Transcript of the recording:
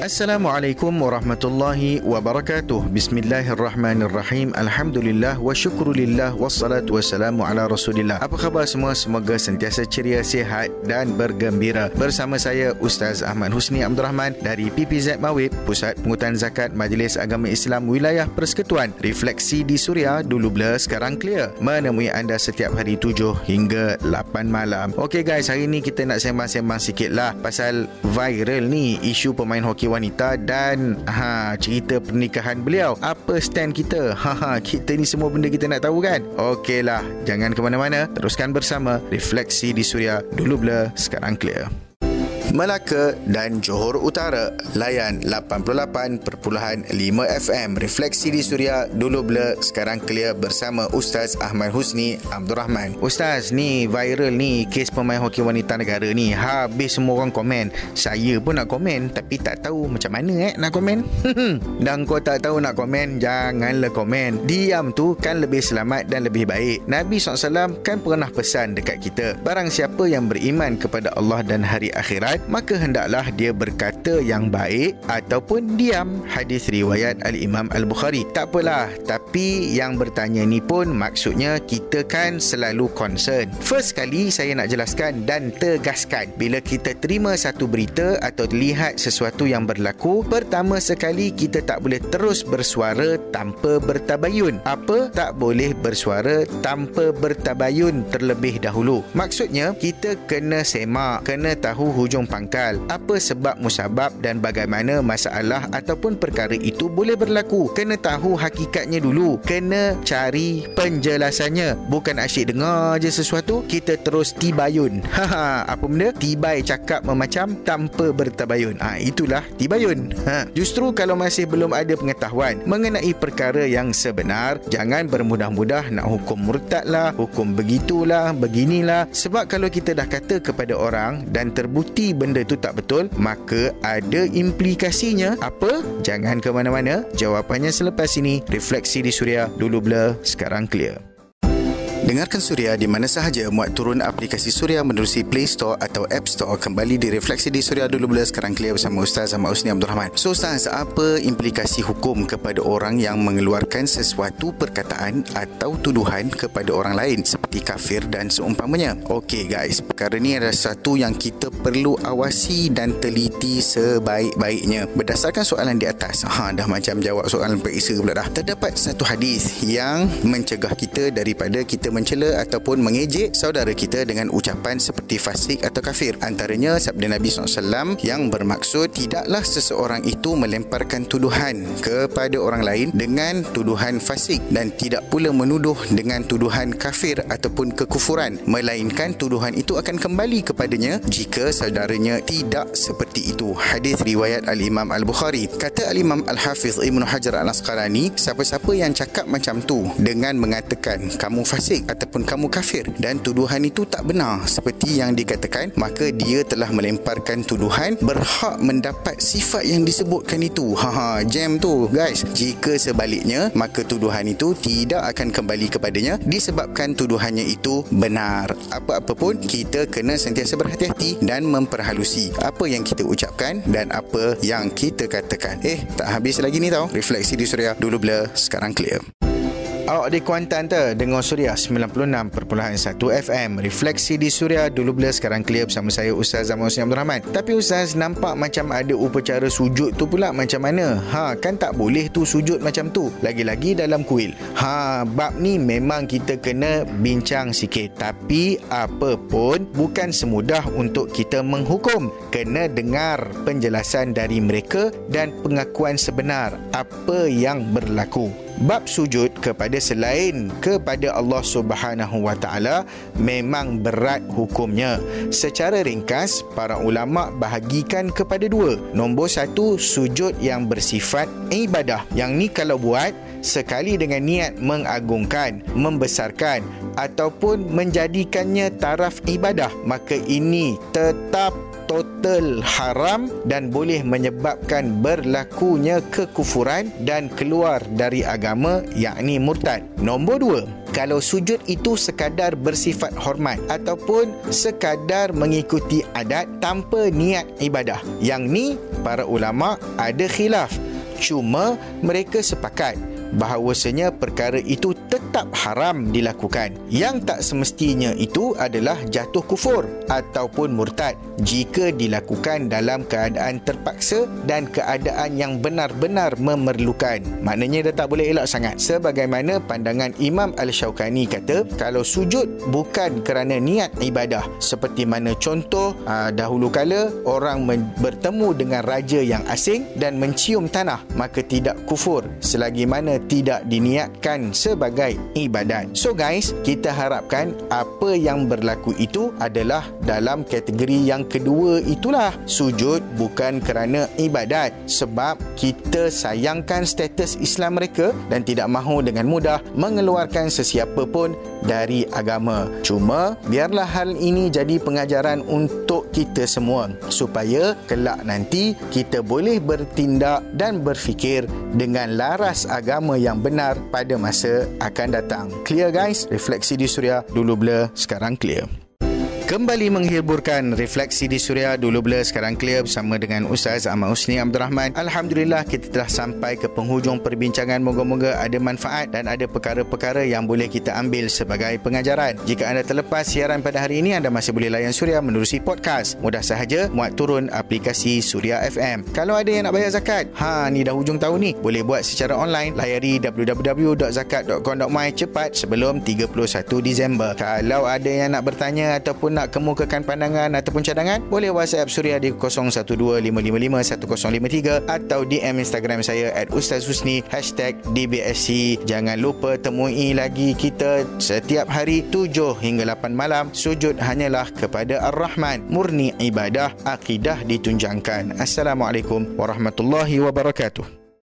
Assalamualaikum warahmatullahi wabarakatuh. Bismillahirrahmanirrahim. Alhamdulillah wa syukrulillah wassalatu wassalamu ala Rasulillah. Apa khabar semua? Semoga sentiasa ceria, sihat dan bergembira. Bersama saya Ustaz Ahmad Husni Abdul Rahman dari PPZ Mawib, Pusat Pengutan Zakat Majlis Agama Islam Wilayah Persekutuan. Refleksi di Suria dulu blur sekarang clear. Menemui anda setiap hari 7 hingga 8 malam. Okey guys, hari ni kita nak sembang-sembang sikit lah pasal viral ni isu pemain hoki wanita dan ha cerita pernikahan beliau. Apa stand kita? Ha ha kita ni semua benda kita nak tahu kan? Okeylah, jangan ke mana-mana. Teruskan bersama Refleksi di Suria. Dulu blur, sekarang clear. Melaka dan Johor Utara. Layan 88.5 FM refleksi di Suria dulu blur sekarang clear bersama Ustaz Ahmad Husni Abdul Rahman. Ustaz ni viral ni kes pemain hoki wanita negara ni. Habis semua orang komen. Saya pun nak komen tapi tak tahu macam mana eh nak komen. Dan kau tak tahu nak komen janganlah komen. Diam tu kan lebih selamat dan lebih baik. Nabi SAW kan pernah pesan dekat kita barang siapa yang beriman kepada Allah dan hari akhirat maka hendaklah dia berkata yang baik ataupun diam. Hadis riwayat al-Imam al-Bukhari. Tak apalah tapi yang bertanya ni pun maksudnya kita kan selalu concern. First kali saya nak jelaskan dan tegaskan bila kita terima satu berita atau lihat sesuatu yang berlaku pertama sekali kita tak boleh terus bersuara tanpa bertabayun. Apa? Tak boleh bersuara tanpa bertabayun terlebih dahulu. Maksudnya kita kena semak kena tahu hujung pangkal. Apa sebab musabab dan bagaimana masalah ataupun perkara itu boleh berlaku? Kena tahu hakikatnya dulu. Kena cari penjelasannya. Bukan asyik dengar je sesuatu kita terus tibayun. Haha apa benda? Tibai cakap memacam tanpa bertabayun. Ha, itulah tibayun. Ha. justru kalau masih belum ada pengetahuan mengenai perkara yang sebenar jangan bermudah-mudah nak hukum murtad lah hukum begitulah beginilah. Sebab kalau kita dah kata kepada orang dan terbukti benda tu tak betul, maka ada implikasinya. Apa? Jangan ke mana-mana. Jawapannya selepas ini. Refleksi di Suria. Dulu blur, sekarang clear. Dengarkan Suria di mana sahaja muat turun aplikasi Suria menerusi Play Store atau App Store kembali di Refleksi di Suria dulu bila sekarang clear bersama Ustaz Ahmad Usni Abdul Rahman. So Ustaz, apa implikasi hukum kepada orang yang mengeluarkan sesuatu perkataan atau tuduhan kepada orang lain seperti kafir dan seumpamanya? Okey guys, perkara ini adalah satu yang kita perlu awasi dan teliti sebaik-baiknya. Berdasarkan soalan di atas, ha, dah macam jawab soalan periksa pula dah. Terdapat satu hadis yang mencegah kita daripada kita mencela ataupun mengejek saudara kita dengan ucapan seperti fasik atau kafir. Antaranya sabda Nabi SAW yang bermaksud tidaklah seseorang itu melemparkan tuduhan kepada orang lain dengan tuduhan fasik dan tidak pula menuduh dengan tuduhan kafir ataupun kekufuran melainkan tuduhan itu akan kembali kepadanya jika saudaranya tidak seperti itu. Hadis riwayat Al-Imam Al-Bukhari. Kata Al-Imam Al-Hafiz Ibn Hajar Al-Asqalani, siapa-siapa yang cakap macam tu dengan mengatakan kamu fasik ataupun kamu kafir. Dan tuduhan itu tak benar. Seperti yang dikatakan maka dia telah melemparkan tuduhan berhak mendapat sifat yang disebutkan itu. Ha ha jam tu guys. Jika sebaliknya maka tuduhan itu tidak akan kembali kepadanya disebabkan tuduhannya itu benar. Apa-apa pun kita kena sentiasa berhati-hati dan memperhalusi apa yang kita ucapkan dan apa yang kita katakan. Eh tak habis lagi ni tau. Refleksi di suria dulu blur sekarang clear Awak di Kuantan tu Dengar Suria 96.1 FM Refleksi di Suria Dulu bila sekarang clear bersama saya Ustaz Zaman Husni Abdul Rahman. Tapi Ustaz nampak macam ada upacara sujud tu pula Macam mana? Ha kan tak boleh tu sujud macam tu. Lagi-lagi dalam kuil. Ha bab ni memang kita kena bincang sikit. Tapi apa pun Bukan semudah untuk kita menghukum. Kena dengar penjelasan dari mereka Dan pengakuan sebenar Apa yang berlaku bab sujud kepada selain kepada Allah Subhanahu Wa Taala memang berat hukumnya. Secara ringkas, para ulama bahagikan kepada dua. Nombor satu, sujud yang bersifat ibadah. Yang ni kalau buat sekali dengan niat mengagungkan, membesarkan ataupun menjadikannya taraf ibadah, maka ini tetap total haram dan boleh menyebabkan berlakunya kekufuran dan keluar dari agama yakni murtad. Nombor dua, kalau sujud itu sekadar bersifat hormat ataupun sekadar mengikuti adat tanpa niat ibadah. Yang ni para ulama ada khilaf cuma mereka sepakat bahawasanya perkara itu tetap haram dilakukan. Yang tak semestinya itu adalah jatuh kufur ataupun murtad jika dilakukan dalam keadaan terpaksa dan keadaan yang benar-benar memerlukan. Maknanya dah tak boleh elak sangat. Sebagaimana pandangan Imam Al-Shawqani kata, kalau sujud bukan kerana niat ibadah seperti mana contoh aa, dahulu kala orang bertemu dengan raja yang asing dan mencium tanah maka tidak kufur selagi mana tidak diniatkan sebagai ibadat. So guys, kita harapkan apa yang berlaku itu adalah dalam kategori yang kedua itulah sujud bukan kerana ibadat sebab kita sayangkan status Islam mereka dan tidak mahu dengan mudah mengeluarkan sesiapa pun dari agama. Cuma biarlah hal ini jadi pengajaran untuk kita semua supaya kelak nanti kita boleh bertindak dan berfikir dengan laras agama yang benar pada masa akan datang. Clear guys? Refleksi di Suria dulu blur, sekarang clear kembali menghiburkan refleksi di Suria dulu bila sekarang clear bersama dengan Ustaz Ahmad Husni Abdul Rahman. Alhamdulillah kita telah sampai ke penghujung perbincangan. Moga-moga ada manfaat dan ada perkara-perkara yang boleh kita ambil sebagai pengajaran. Jika anda terlepas siaran pada hari ini, anda masih boleh layan Suria menerusi podcast. Mudah sahaja muat turun aplikasi Suria FM. Kalau ada yang nak bayar zakat, ha ni dah hujung tahun ni, boleh buat secara online. Layari www.zakat.com.my cepat sebelum 31 Disember. Kalau ada yang nak bertanya ataupun nak kemukakan pandangan ataupun cadangan, boleh WhatsApp Suria di 0125551053 atau DM Instagram saya at Ustaz Husni hashtag DBSC. Jangan lupa temui lagi kita setiap hari 7 hingga 8 malam. Sujud hanyalah kepada Ar-Rahman. Murni ibadah, akidah ditunjangkan. Assalamualaikum warahmatullahi wabarakatuh.